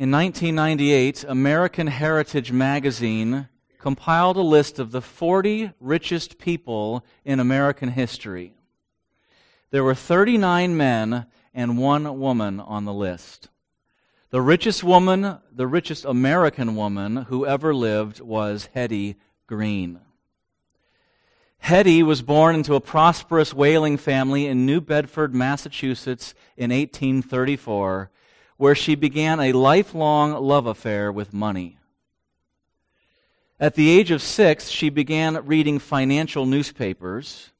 In 1998, American Heritage Magazine compiled a list of the 40 richest people in American history. There were 39 men and one woman on the list. The richest woman, the richest American woman who ever lived was Hetty Green. Hetty was born into a prosperous whaling family in New Bedford, Massachusetts in 1834, where she began a lifelong love affair with money. At the age of six, she began reading financial newspapers.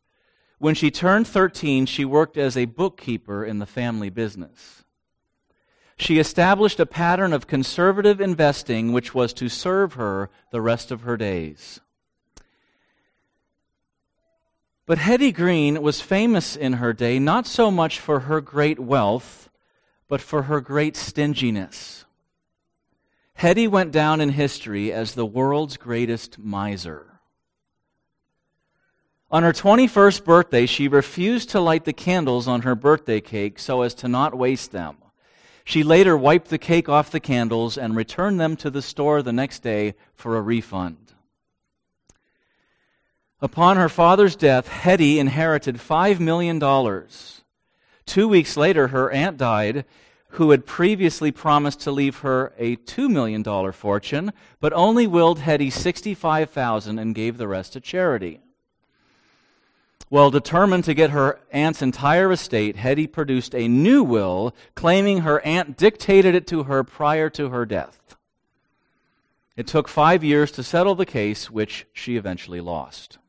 When she turned 13, she worked as a bookkeeper in the family business. She established a pattern of conservative investing which was to serve her the rest of her days. But Hetty Green was famous in her day not so much for her great wealth, but for her great stinginess. Hetty went down in history as the world's greatest miser. On her 21st birthday, she refused to light the candles on her birthday cake so as to not waste them. She later wiped the cake off the candles and returned them to the store the next day for a refund. Upon her father's death, Hetty inherited $5 million. Two weeks later, her aunt died, who had previously promised to leave her a $2 million fortune, but only willed Hetty 65,000 and gave the rest to charity. Well, determined to get her aunt's entire estate, Hetty produced a new will claiming her aunt dictated it to her prior to her death. It took five years to settle the case, which she eventually lost.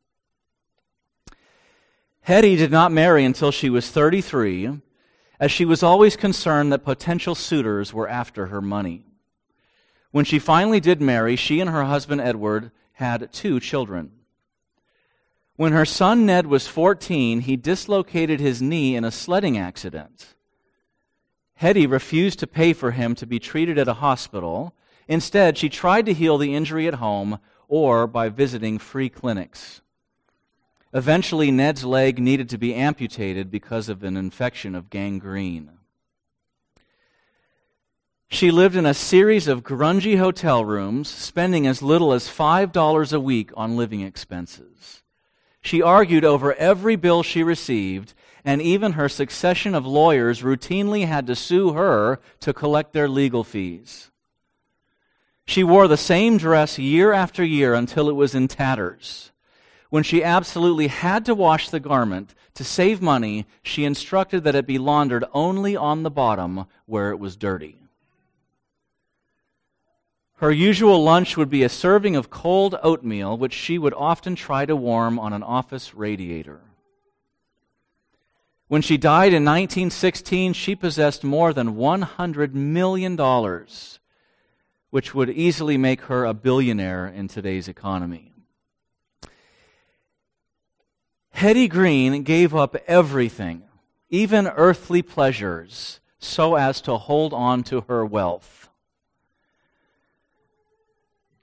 Hetty did not marry until she was 33 as she was always concerned that potential suitors were after her money. When she finally did marry, she and her husband Edward had two children. When her son Ned was 14, he dislocated his knee in a sledding accident. Hetty refused to pay for him to be treated at a hospital. Instead, she tried to heal the injury at home or by visiting free clinics. Eventually, Ned's leg needed to be amputated because of an infection of gangrene. She lived in a series of grungy hotel rooms, spending as little as $5 a week on living expenses. She argued over every bill she received, and even her succession of lawyers routinely had to sue her to collect their legal fees. She wore the same dress year after year until it was in tatters. When she absolutely had to wash the garment to save money, she instructed that it be laundered only on the bottom where it was dirty. Her usual lunch would be a serving of cold oatmeal, which she would often try to warm on an office radiator. When she died in 1916, she possessed more than $100 million, which would easily make her a billionaire in today's economy. Hetty Green gave up everything, even earthly pleasures, so as to hold on to her wealth.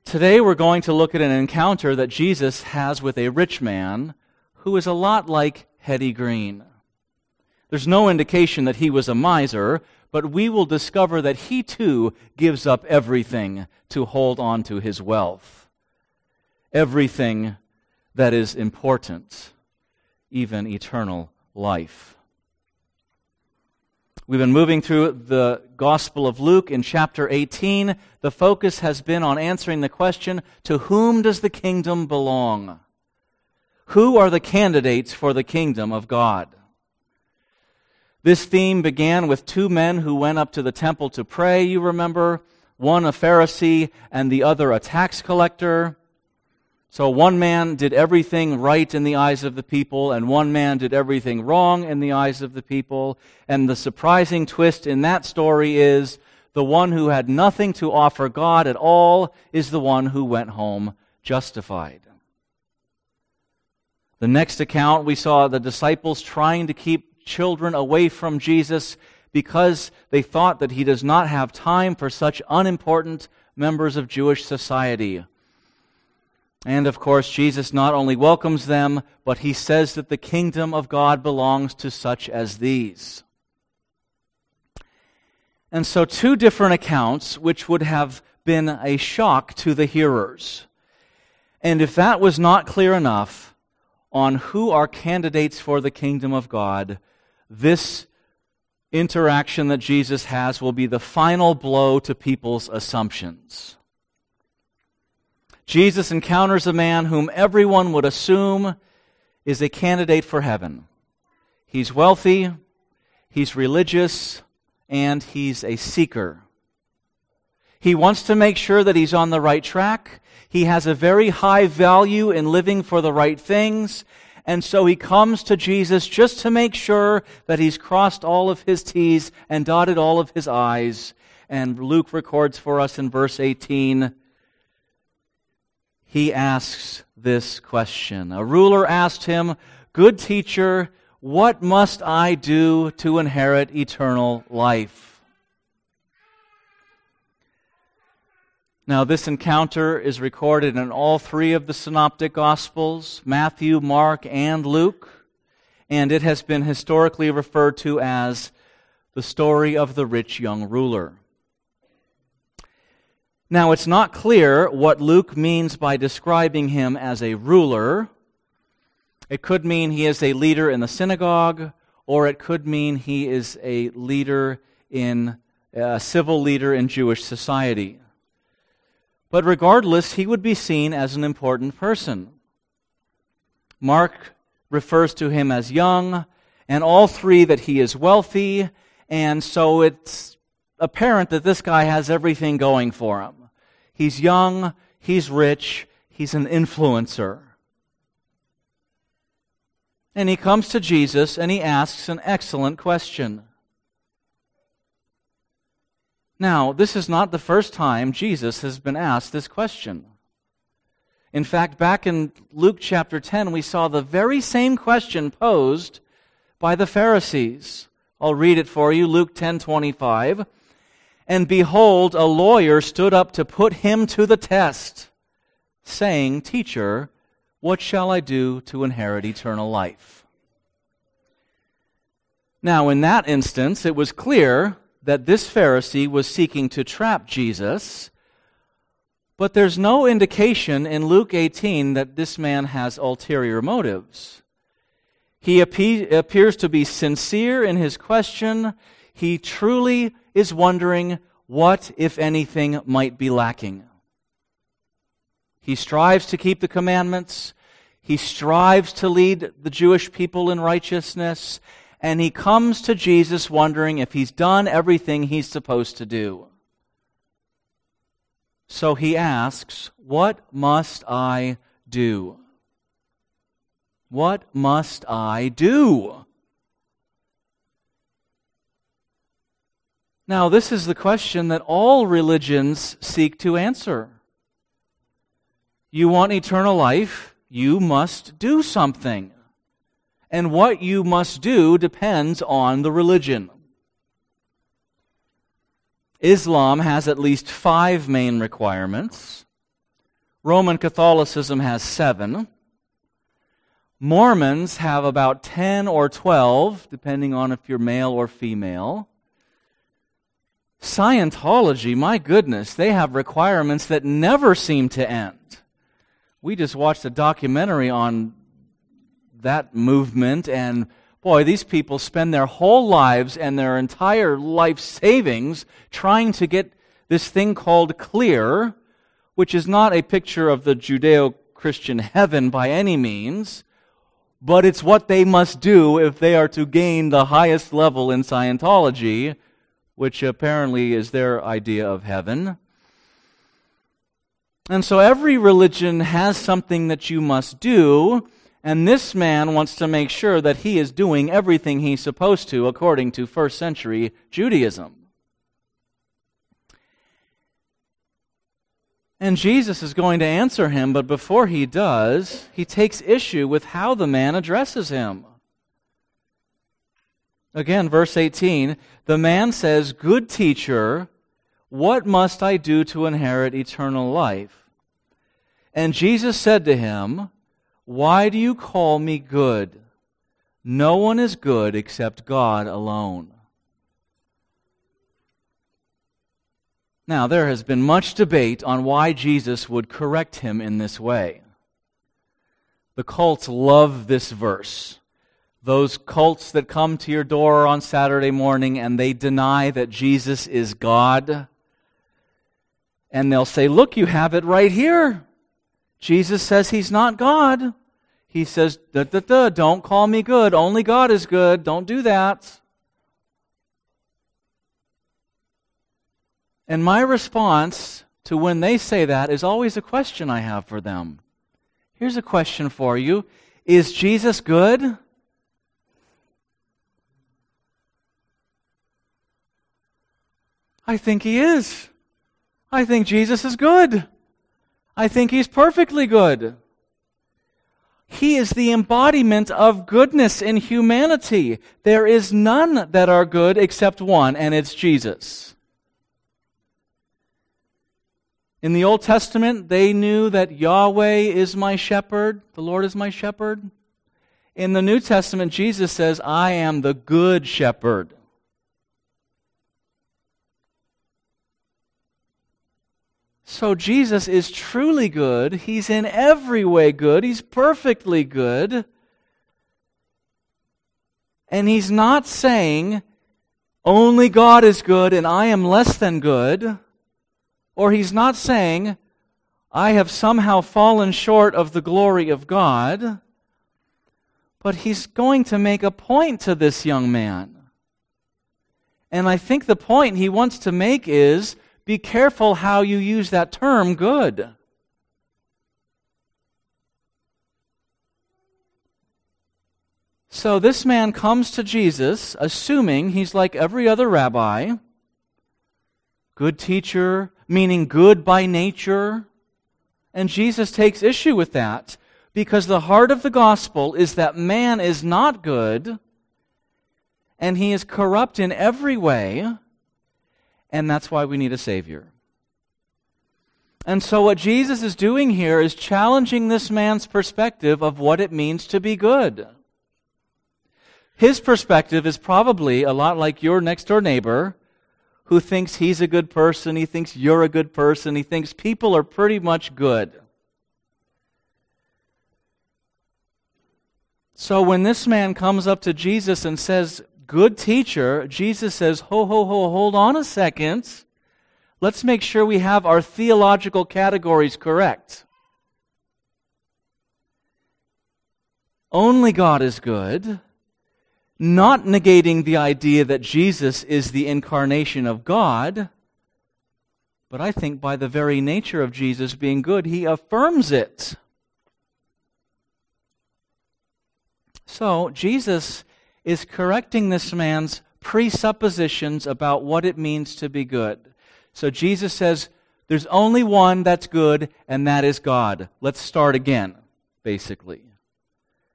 Today we're going to look at an encounter that Jesus has with a rich man who is a lot like Hetty Green. There's no indication that he was a miser, but we will discover that he too gives up everything to hold on to his wealth. Everything that is important even eternal life. We've been moving through the Gospel of Luke in chapter 18. The focus has been on answering the question to whom does the kingdom belong? Who are the candidates for the kingdom of God? This theme began with two men who went up to the temple to pray, you remember, one a Pharisee and the other a tax collector. So one man did everything right in the eyes of the people, and one man did everything wrong in the eyes of the people. And the surprising twist in that story is the one who had nothing to offer God at all is the one who went home justified. The next account, we saw the disciples trying to keep children away from Jesus because they thought that he does not have time for such unimportant members of Jewish society. And of course, Jesus not only welcomes them, but he says that the kingdom of God belongs to such as these. And so, two different accounts which would have been a shock to the hearers. And if that was not clear enough on who are candidates for the kingdom of God, this interaction that Jesus has will be the final blow to people's assumptions. Jesus encounters a man whom everyone would assume is a candidate for heaven. He's wealthy, he's religious, and he's a seeker. He wants to make sure that he's on the right track. He has a very high value in living for the right things. And so he comes to Jesus just to make sure that he's crossed all of his T's and dotted all of his I's. And Luke records for us in verse 18 he asks this question. A ruler asked him, Good teacher, what must I do to inherit eternal life? Now, this encounter is recorded in all three of the synoptic gospels Matthew, Mark, and Luke, and it has been historically referred to as the story of the rich young ruler. Now, it's not clear what Luke means by describing him as a ruler. It could mean he is a leader in the synagogue, or it could mean he is a leader in a civil leader in Jewish society. But regardless, he would be seen as an important person. Mark refers to him as young, and all three that he is wealthy, and so it's apparent that this guy has everything going for him. He's young, he's rich, he's an influencer. And he comes to Jesus and he asks an excellent question. Now, this is not the first time Jesus has been asked this question. In fact, back in Luke chapter 10, we saw the very same question posed by the Pharisees. I'll read it for you, Luke 10:25. And behold, a lawyer stood up to put him to the test, saying, Teacher, what shall I do to inherit eternal life? Now, in that instance, it was clear that this Pharisee was seeking to trap Jesus, but there's no indication in Luke 18 that this man has ulterior motives. He appears to be sincere in his question. He truly is wondering what, if anything, might be lacking. He strives to keep the commandments. He strives to lead the Jewish people in righteousness. And he comes to Jesus wondering if he's done everything he's supposed to do. So he asks, What must I do? What must I do? Now, this is the question that all religions seek to answer. You want eternal life, you must do something. And what you must do depends on the religion. Islam has at least five main requirements. Roman Catholicism has seven. Mormons have about 10 or 12, depending on if you're male or female. Scientology, my goodness, they have requirements that never seem to end. We just watched a documentary on that movement, and boy, these people spend their whole lives and their entire life savings trying to get this thing called clear, which is not a picture of the Judeo Christian heaven by any means, but it's what they must do if they are to gain the highest level in Scientology which apparently is their idea of heaven. And so every religion has something that you must do, and this man wants to make sure that he is doing everything he's supposed to according to first century Judaism. And Jesus is going to answer him, but before he does, he takes issue with how the man addresses him. Again, verse 18 the man says, Good teacher, what must I do to inherit eternal life? And Jesus said to him, Why do you call me good? No one is good except God alone. Now, there has been much debate on why Jesus would correct him in this way. The cults love this verse. Those cults that come to your door on Saturday morning and they deny that Jesus is God. And they'll say, Look, you have it right here. Jesus says he's not God. He says, duh, duh, duh, don't call me good. Only God is good. Don't do that. And my response to when they say that is always a question I have for them. Here's a question for you Is Jesus good? I think he is. I think Jesus is good. I think he's perfectly good. He is the embodiment of goodness in humanity. There is none that are good except one, and it's Jesus. In the Old Testament, they knew that Yahweh is my shepherd, the Lord is my shepherd. In the New Testament, Jesus says, I am the good shepherd. So Jesus is truly good. He's in every way good. He's perfectly good. And he's not saying, only God is good and I am less than good. Or he's not saying, I have somehow fallen short of the glory of God. But he's going to make a point to this young man. And I think the point he wants to make is be careful how you use that term, good. So this man comes to Jesus, assuming he's like every other rabbi, good teacher, meaning good by nature. And Jesus takes issue with that because the heart of the gospel is that man is not good and he is corrupt in every way and that's why we need a Savior. And so, what Jesus is doing here is challenging this man's perspective of what it means to be good. His perspective is probably a lot like your next door neighbor who thinks he's a good person, he thinks you're a good person, he thinks people are pretty much good. So when this man comes up to Jesus and says, good teacher, Jesus says, ho, ho, ho, hold on a second. Let's make sure we have our theological categories correct. Only God is good, not negating the idea that Jesus is the incarnation of God, but I think by the very nature of Jesus being good, he affirms it. So, Jesus is correcting this man's presuppositions about what it means to be good. So Jesus says, There's only one that's good, and that is God. Let's start again, basically.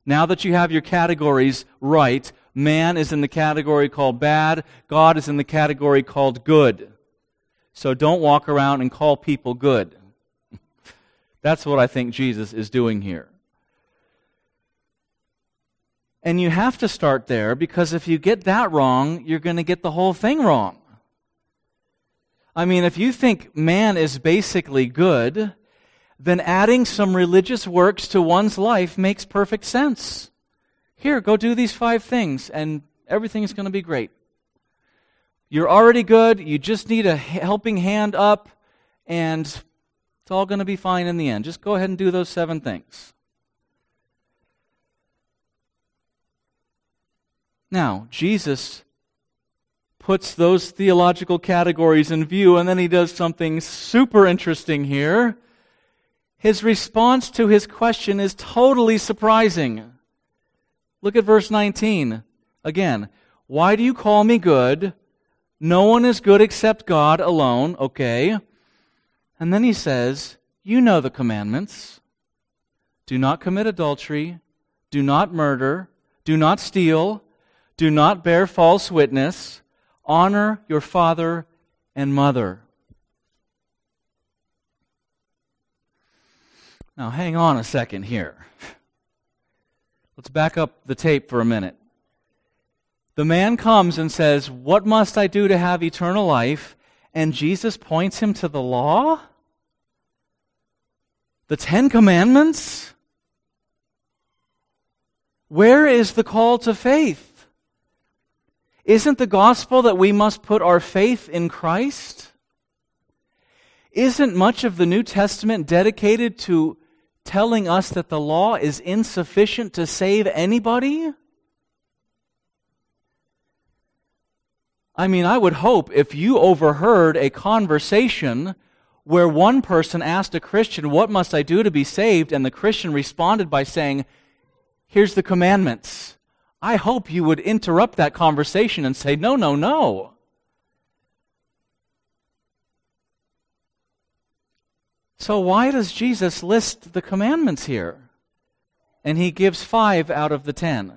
Now that you have your categories right, man is in the category called bad, God is in the category called good. So don't walk around and call people good. That's what I think Jesus is doing here. And you have to start there because if you get that wrong, you're going to get the whole thing wrong. I mean, if you think man is basically good, then adding some religious works to one's life makes perfect sense. Here, go do these five things, and everything is going to be great. You're already good, you just need a helping hand up, and it's all going to be fine in the end. Just go ahead and do those seven things. Now, Jesus puts those theological categories in view, and then he does something super interesting here. His response to his question is totally surprising. Look at verse 19. Again, why do you call me good? No one is good except God alone. Okay. And then he says, You know the commandments. Do not commit adultery. Do not murder. Do not steal. Do not bear false witness. Honor your father and mother. Now, hang on a second here. Let's back up the tape for a minute. The man comes and says, What must I do to have eternal life? And Jesus points him to the law? The Ten Commandments? Where is the call to faith? Isn't the gospel that we must put our faith in Christ? Isn't much of the New Testament dedicated to telling us that the law is insufficient to save anybody? I mean, I would hope if you overheard a conversation where one person asked a Christian, What must I do to be saved? and the Christian responded by saying, Here's the commandments. I hope you would interrupt that conversation and say, No, no, no. So, why does Jesus list the commandments here? And he gives five out of the ten.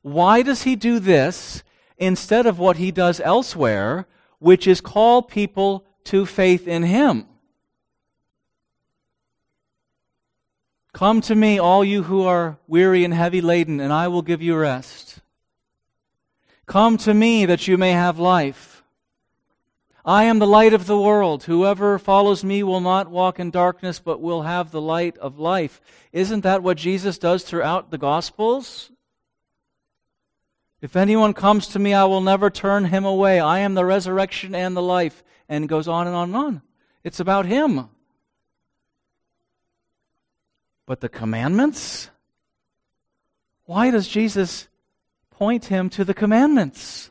Why does he do this instead of what he does elsewhere, which is call people to faith in him? Come to me, all you who are weary and heavy laden, and I will give you rest. Come to me that you may have life. I am the light of the world. Whoever follows me will not walk in darkness, but will have the light of life. Isn't that what Jesus does throughout the Gospels? If anyone comes to me, I will never turn him away. I am the resurrection and the life. And goes on and on and on. It's about him. But the commandments? Why does Jesus point him to the commandments?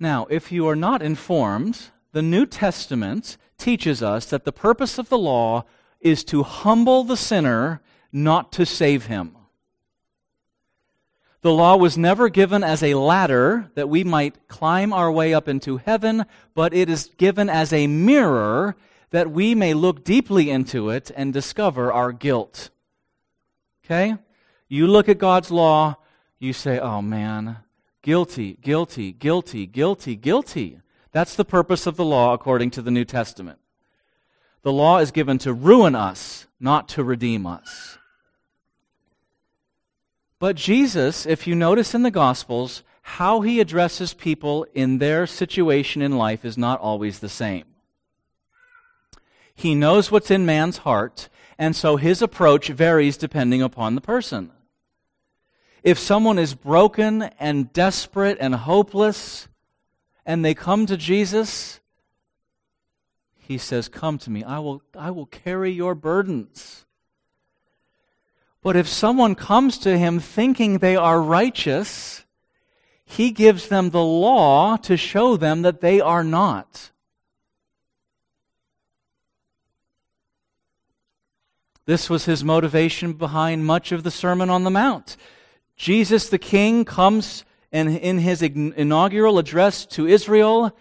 Now, if you are not informed, the New Testament teaches us that the purpose of the law is to humble the sinner, not to save him. The law was never given as a ladder that we might climb our way up into heaven, but it is given as a mirror that we may look deeply into it and discover our guilt. Okay? You look at God's law, you say, oh man, guilty, guilty, guilty, guilty, guilty. That's the purpose of the law according to the New Testament. The law is given to ruin us, not to redeem us. But Jesus, if you notice in the Gospels, how he addresses people in their situation in life is not always the same. He knows what's in man's heart, and so his approach varies depending upon the person. If someone is broken and desperate and hopeless, and they come to Jesus, he says, Come to me. I will, I will carry your burdens. But if someone comes to him thinking they are righteous, he gives them the law to show them that they are not. This was his motivation behind much of the Sermon on the Mount. Jesus the King comes and in his inaugural address to Israel,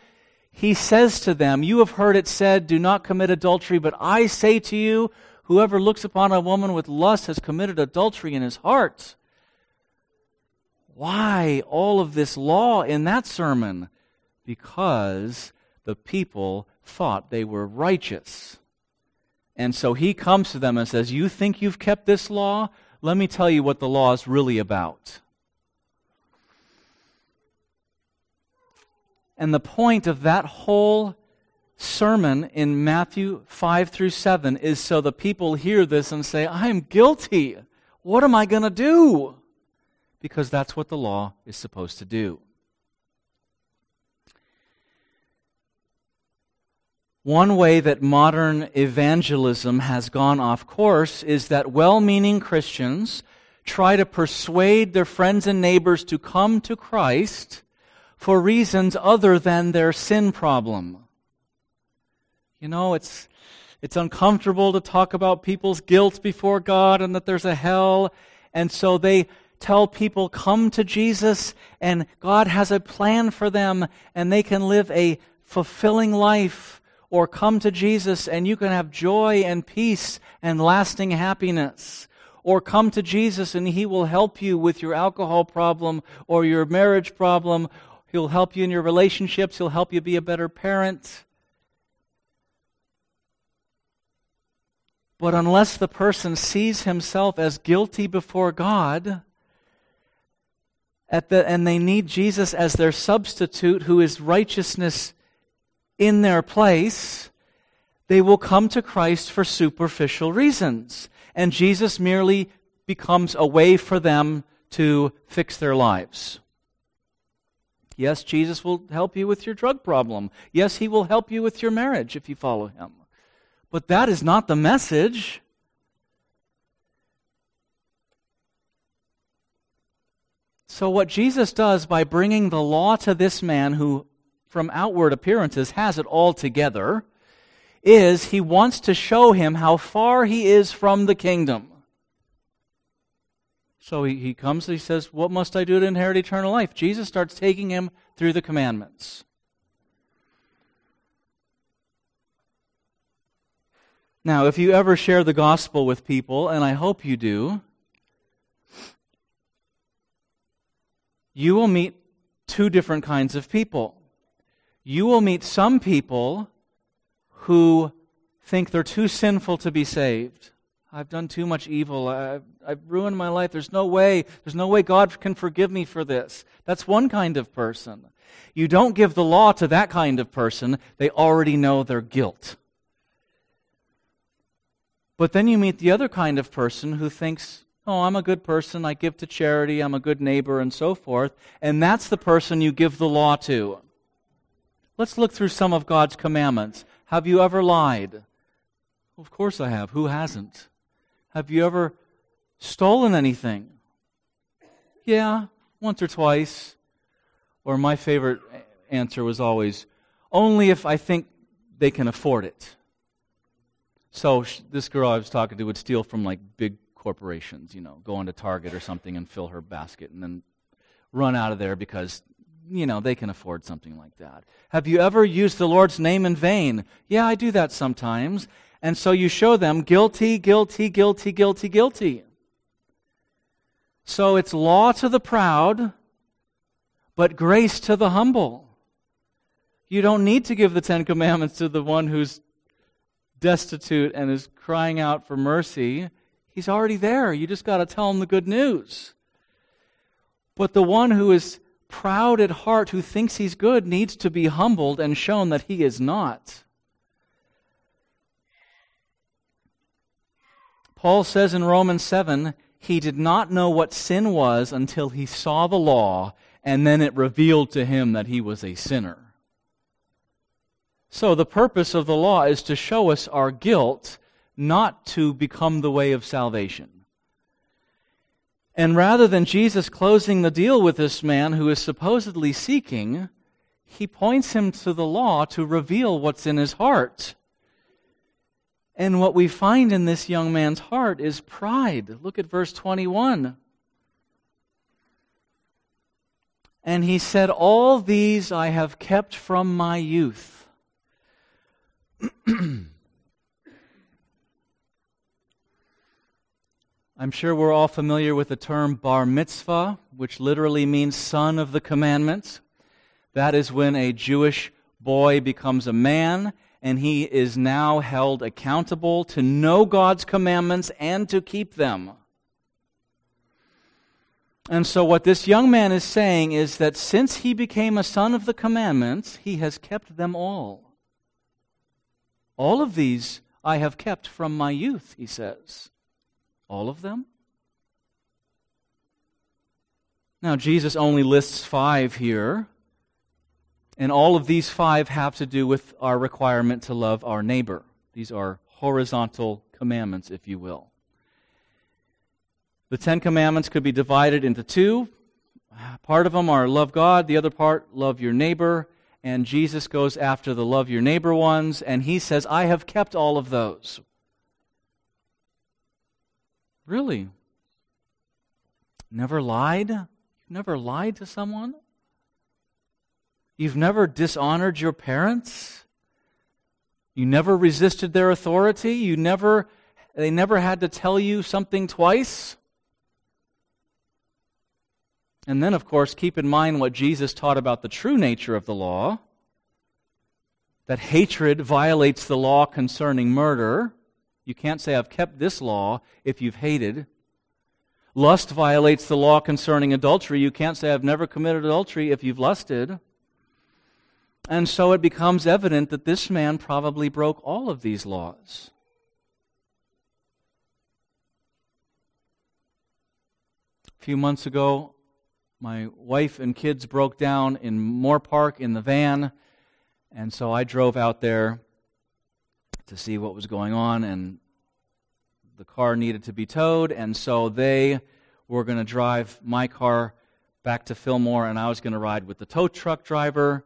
he says to them, You have heard it said, Do not commit adultery, but I say to you, whoever looks upon a woman with lust has committed adultery in his heart. Why all of this law in that sermon? Because the people thought they were righteous. And so he comes to them and says, You think you've kept this law? Let me tell you what the law is really about. And the point of that whole sermon in Matthew 5 through 7 is so the people hear this and say, I'm guilty. What am I going to do? Because that's what the law is supposed to do. One way that modern evangelism has gone off course is that well meaning Christians try to persuade their friends and neighbors to come to Christ for reasons other than their sin problem. You know, it's, it's uncomfortable to talk about people's guilt before God and that there's a hell. And so they tell people, come to Jesus and God has a plan for them and they can live a fulfilling life or come to Jesus and you can have joy and peace and lasting happiness. Or come to Jesus and He will help you with your alcohol problem or your marriage problem. He'll help you in your relationships. He'll help you be a better parent. But unless the person sees himself as guilty before God, the, and they need Jesus as their substitute, who is righteousness in their place, they will come to Christ for superficial reasons. And Jesus merely becomes a way for them to fix their lives. Yes, Jesus will help you with your drug problem. Yes, he will help you with your marriage if you follow him. But that is not the message. So, what Jesus does by bringing the law to this man who, from outward appearances, has it all together, is he wants to show him how far he is from the kingdom. So he, he comes and he says, What must I do to inherit eternal life? Jesus starts taking him through the commandments. Now, if you ever share the gospel with people, and I hope you do, you will meet two different kinds of people. You will meet some people who think they're too sinful to be saved. I've done too much evil. I've, I've, ruined my life. There's no way. There's no way God can forgive me for this. That's one kind of person. You don't give the law to that kind of person. They already know their guilt. But then you meet the other kind of person who thinks, oh, I'm a good person. I give to charity. I'm a good neighbor and so forth. And that's the person you give the law to. Let's look through some of God's commandments. Have you ever lied? Of course I have. Who hasn't? Have you ever stolen anything? Yeah, once or twice. Or my favorite answer was always, only if I think they can afford it. So this girl I was talking to would steal from like big corporations, you know, go into Target or something and fill her basket and then run out of there because, you know, they can afford something like that. Have you ever used the Lord's name in vain? Yeah, I do that sometimes. And so you show them guilty, guilty, guilty, guilty, guilty. So it's law to the proud, but grace to the humble. You don't need to give the Ten Commandments to the one who's destitute and is crying out for mercy. He's already there. You just got to tell him the good news. But the one who is proud at heart, who thinks he's good, needs to be humbled and shown that he is not. Paul says in Romans 7 he did not know what sin was until he saw the law, and then it revealed to him that he was a sinner. So, the purpose of the law is to show us our guilt, not to become the way of salvation. And rather than Jesus closing the deal with this man who is supposedly seeking, he points him to the law to reveal what's in his heart. And what we find in this young man's heart is pride. Look at verse 21. And he said, All these I have kept from my youth. I'm sure we're all familiar with the term bar mitzvah, which literally means son of the commandments. That is when a Jewish boy becomes a man and he is now held accountable to know God's commandments and to keep them. And so, what this young man is saying is that since he became a son of the commandments, he has kept them all. All of these I have kept from my youth, he says. All of them? Now, Jesus only lists five here. And all of these five have to do with our requirement to love our neighbor. These are horizontal commandments, if you will. The Ten Commandments could be divided into two. Part of them are love God, the other part, love your neighbor. And Jesus goes after the love your neighbor ones, and he says, I have kept all of those. Really? Never lied? Never lied to someone? You've never dishonored your parents. You never resisted their authority. You never, they never had to tell you something twice. And then, of course, keep in mind what Jesus taught about the true nature of the law that hatred violates the law concerning murder. You can't say, I've kept this law if you've hated. Lust violates the law concerning adultery. You can't say, I've never committed adultery if you've lusted. And so it becomes evident that this man probably broke all of these laws. A few months ago, my wife and kids broke down in Moorpark in the van, and so I drove out there to see what was going on, and the car needed to be towed, and so they were going to drive my car back to Fillmore, and I was going to ride with the tow truck driver.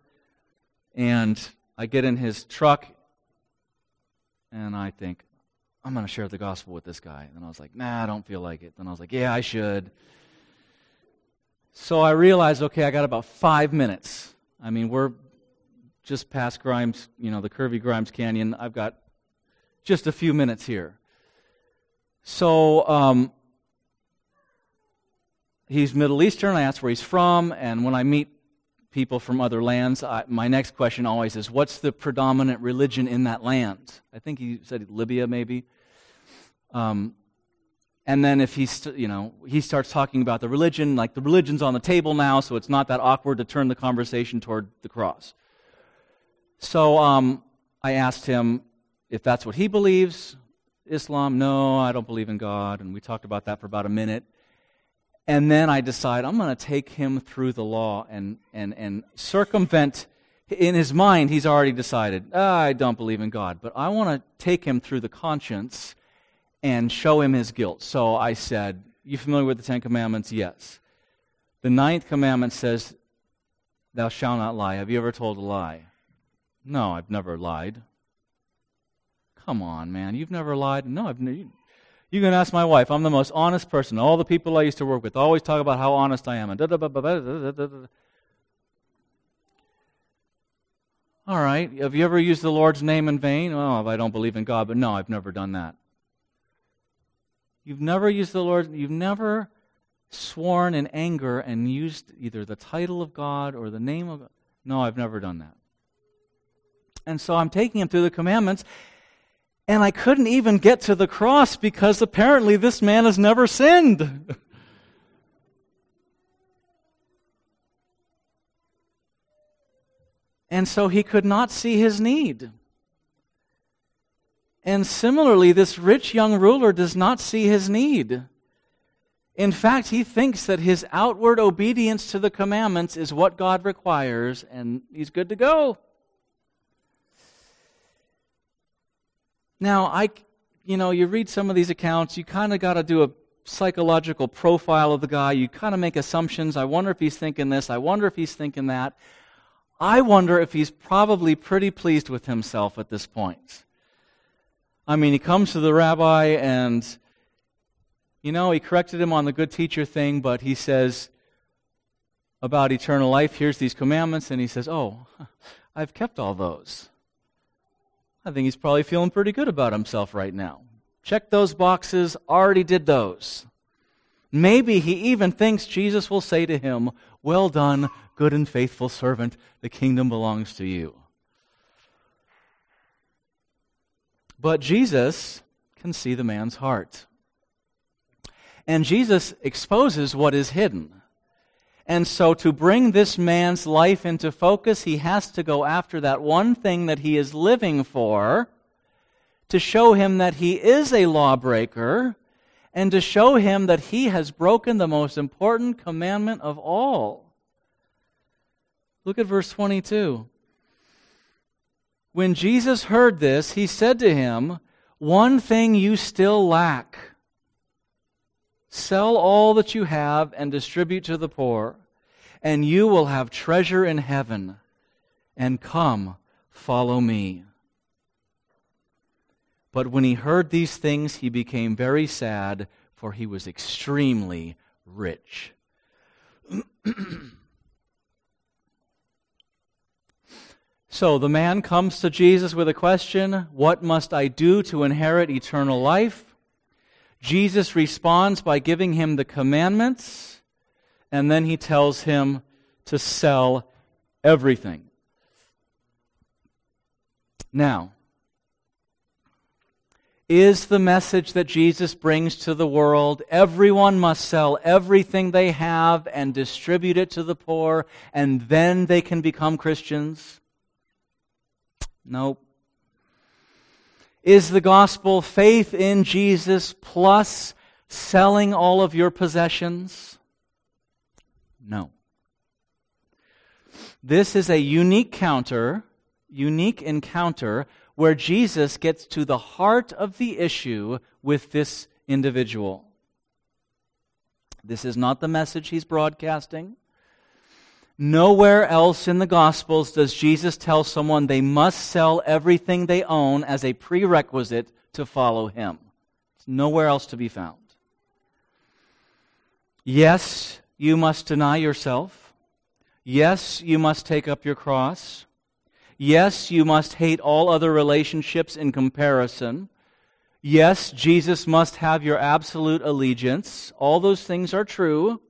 And I get in his truck, and I think, I'm going to share the gospel with this guy. And I was like, nah, I don't feel like it. Then I was like, yeah, I should. So I realized, okay, I got about five minutes. I mean, we're just past Grimes, you know, the curvy Grimes Canyon. I've got just a few minutes here. So um, he's Middle Eastern. I asked where he's from, and when I meet people from other lands, I, my next question always is, "What's the predominant religion in that land?" I think he said Libya, maybe. Um, and then if he's, you know, he starts talking about the religion, like the religion's on the table now, so it's not that awkward to turn the conversation toward the cross. So um, I asked him if that's what he believes. Islam, no, I don't believe in God. And we talked about that for about a minute. And then I decide I'm going to take him through the law and, and, and circumvent. In his mind, he's already decided, oh, I don't believe in God. But I want to take him through the conscience and show him his guilt. So I said, You familiar with the Ten Commandments? Yes. The ninth commandment says, Thou shalt not lie. Have you ever told a lie? No, I've never lied. Come on, man. You've never lied? No, I've never. You can ask my wife. I'm the most honest person. All the people I used to work with always talk about how honest I am. And da da da da da da. All right. Have you ever used the Lord's name in vain? Oh, I don't believe in God, but no, I've never done that. You've never used the Lord, you've never sworn in anger and used either the title of God or the name of God. No, I've never done that. And so I'm taking him through the commandments, and I couldn't even get to the cross because apparently this man has never sinned. and so he could not see his need. And similarly, this rich young ruler does not see his need. In fact, he thinks that his outward obedience to the commandments is what God requires, and he's good to go. Now, I, you know, you read some of these accounts, you kind of got to do a psychological profile of the guy. You kind of make assumptions. I wonder if he's thinking this. I wonder if he's thinking that. I wonder if he's probably pretty pleased with himself at this point. I mean, he comes to the rabbi and, you know, he corrected him on the good teacher thing, but he says about eternal life, here's these commandments, and he says, Oh, I've kept all those. I think he's probably feeling pretty good about himself right now. Check those boxes, already did those. Maybe he even thinks Jesus will say to him, Well done, good and faithful servant, the kingdom belongs to you. But Jesus can see the man's heart. And Jesus exposes what is hidden. And so, to bring this man's life into focus, he has to go after that one thing that he is living for to show him that he is a lawbreaker and to show him that he has broken the most important commandment of all. Look at verse 22. When Jesus heard this, he said to him, One thing you still lack. Sell all that you have and distribute to the poor and you will have treasure in heaven. And come, follow me. But when he heard these things, he became very sad, for he was extremely rich. so the man comes to Jesus with a question What must I do to inherit eternal life? Jesus responds by giving him the commandments and then he tells him to sell everything. Now, is the message that Jesus brings to the world. Everyone must sell everything they have and distribute it to the poor, and then they can become Christians? Nope. Is the gospel faith in Jesus plus selling all of your possessions? No. This is a unique counter, unique encounter where Jesus gets to the heart of the issue with this individual. This is not the message he's broadcasting. Nowhere else in the Gospels does Jesus tell someone they must sell everything they own as a prerequisite to follow him. It's nowhere else to be found. Yes, you must deny yourself. Yes, you must take up your cross. Yes, you must hate all other relationships in comparison. Yes, Jesus must have your absolute allegiance. All those things are true.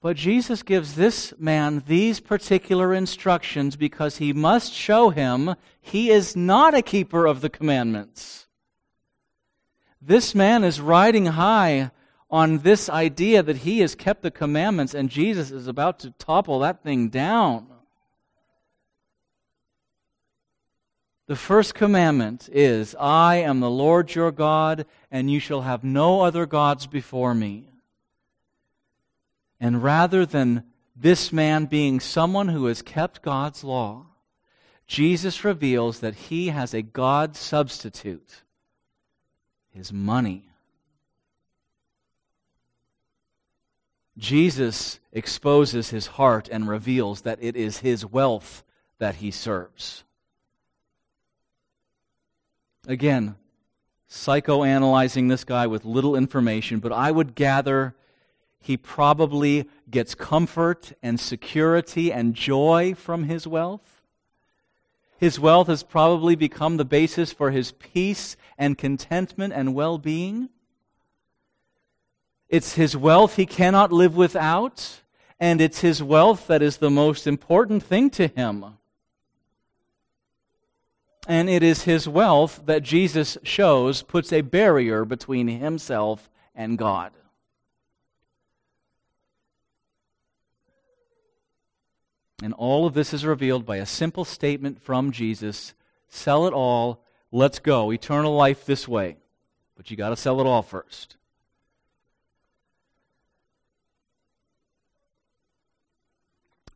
But Jesus gives this man these particular instructions because he must show him he is not a keeper of the commandments. This man is riding high on this idea that he has kept the commandments and Jesus is about to topple that thing down. The first commandment is I am the Lord your God, and you shall have no other gods before me. And rather than this man being someone who has kept God's law, Jesus reveals that he has a God substitute his money. Jesus exposes his heart and reveals that it is his wealth that he serves. Again, psychoanalyzing this guy with little information, but I would gather he probably gets comfort and security and joy from his wealth. His wealth has probably become the basis for his peace and contentment and well being. It's his wealth he cannot live without, and it's his wealth that is the most important thing to him. And it is his wealth that Jesus shows puts a barrier between himself and God. And all of this is revealed by a simple statement from Jesus sell it all, let's go. Eternal life this way. But you got to sell it all first.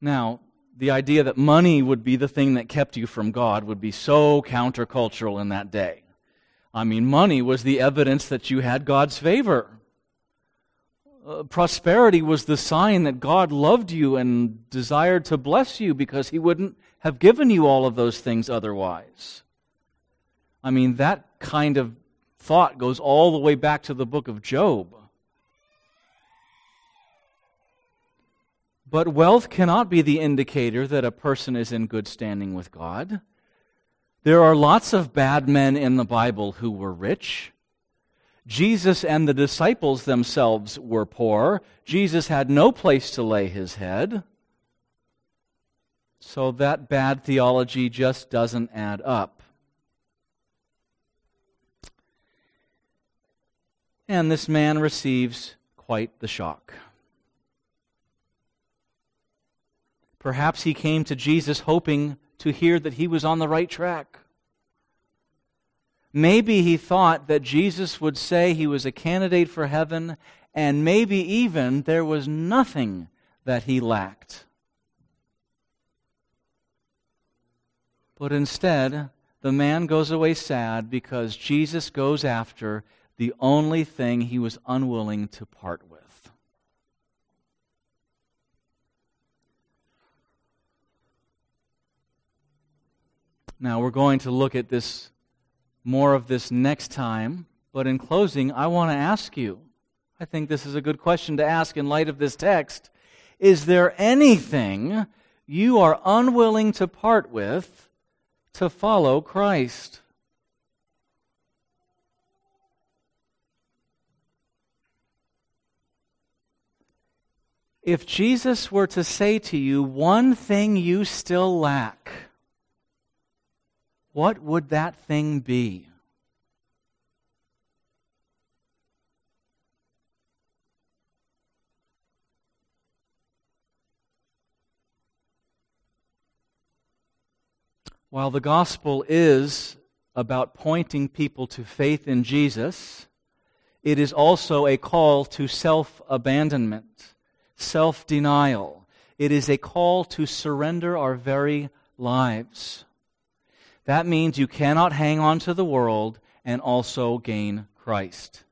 Now, the idea that money would be the thing that kept you from God would be so countercultural in that day. I mean, money was the evidence that you had God's favor. Uh, prosperity was the sign that God loved you and desired to bless you because He wouldn't have given you all of those things otherwise. I mean, that kind of thought goes all the way back to the book of Job. But wealth cannot be the indicator that a person is in good standing with God. There are lots of bad men in the Bible who were rich. Jesus and the disciples themselves were poor. Jesus had no place to lay his head. So that bad theology just doesn't add up. And this man receives quite the shock. Perhaps he came to Jesus hoping to hear that he was on the right track. Maybe he thought that Jesus would say he was a candidate for heaven, and maybe even there was nothing that he lacked. But instead, the man goes away sad because Jesus goes after the only thing he was unwilling to part with. Now, we're going to look at this more of this next time, but in closing, I want to ask you I think this is a good question to ask in light of this text. Is there anything you are unwilling to part with to follow Christ? If Jesus were to say to you, one thing you still lack, what would that thing be? While the gospel is about pointing people to faith in Jesus, it is also a call to self abandonment, self denial. It is a call to surrender our very lives. That means you cannot hang on to the world and also gain Christ.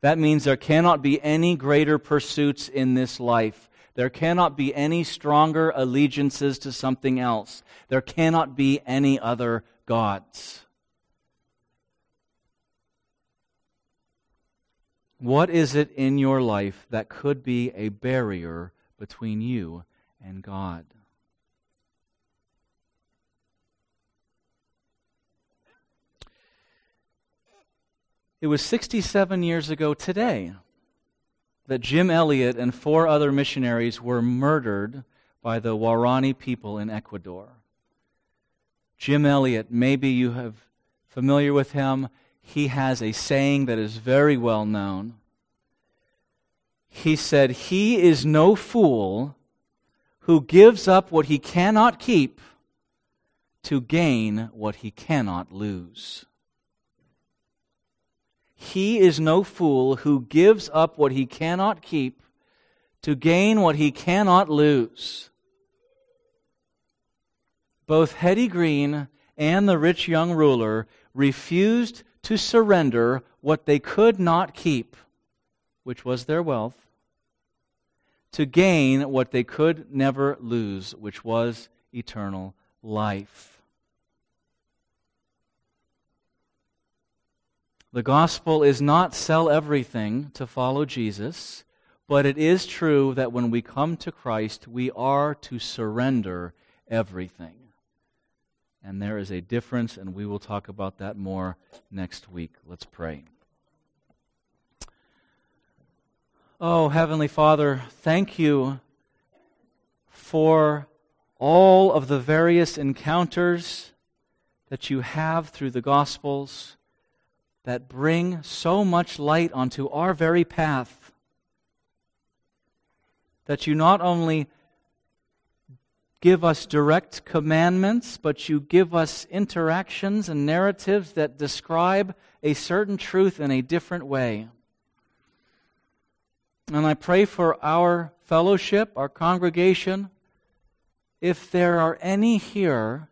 That means there cannot be any greater pursuits in this life there cannot be any stronger allegiances to something else. There cannot be any other gods. What is it in your life that could be a barrier between you and God? It was 67 years ago today that Jim Elliot and four other missionaries were murdered by the Waorani people in Ecuador. Jim Elliot, maybe you have familiar with him. He has a saying that is very well known. He said, He is no fool who gives up what he cannot keep to gain what he cannot lose. He is no fool who gives up what he cannot keep to gain what he cannot lose. Both Hetty Green and the rich young ruler refused to surrender what they could not keep, which was their wealth, to gain what they could never lose, which was eternal life. The gospel is not sell everything to follow Jesus, but it is true that when we come to Christ, we are to surrender everything. And there is a difference, and we will talk about that more next week. Let's pray. Oh, Heavenly Father, thank you for all of the various encounters that you have through the Gospels that bring so much light onto our very path. That you not only give us direct commandments, but you give us interactions and narratives that describe a certain truth in a different way. And I pray for our fellowship, our congregation, if there are any here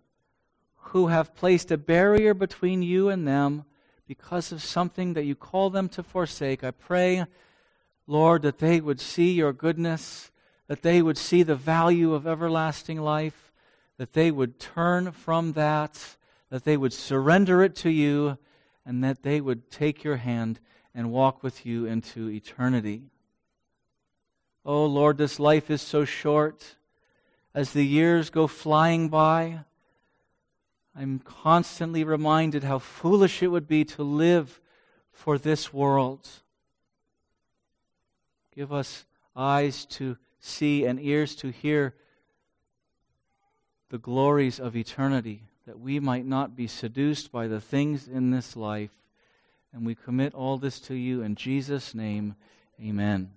who have placed a barrier between you and them, because of something that you call them to forsake. I pray, Lord, that they would see your goodness, that they would see the value of everlasting life, that they would turn from that, that they would surrender it to you, and that they would take your hand and walk with you into eternity. Oh, Lord, this life is so short. As the years go flying by, I'm constantly reminded how foolish it would be to live for this world. Give us eyes to see and ears to hear the glories of eternity, that we might not be seduced by the things in this life. And we commit all this to you in Jesus' name. Amen.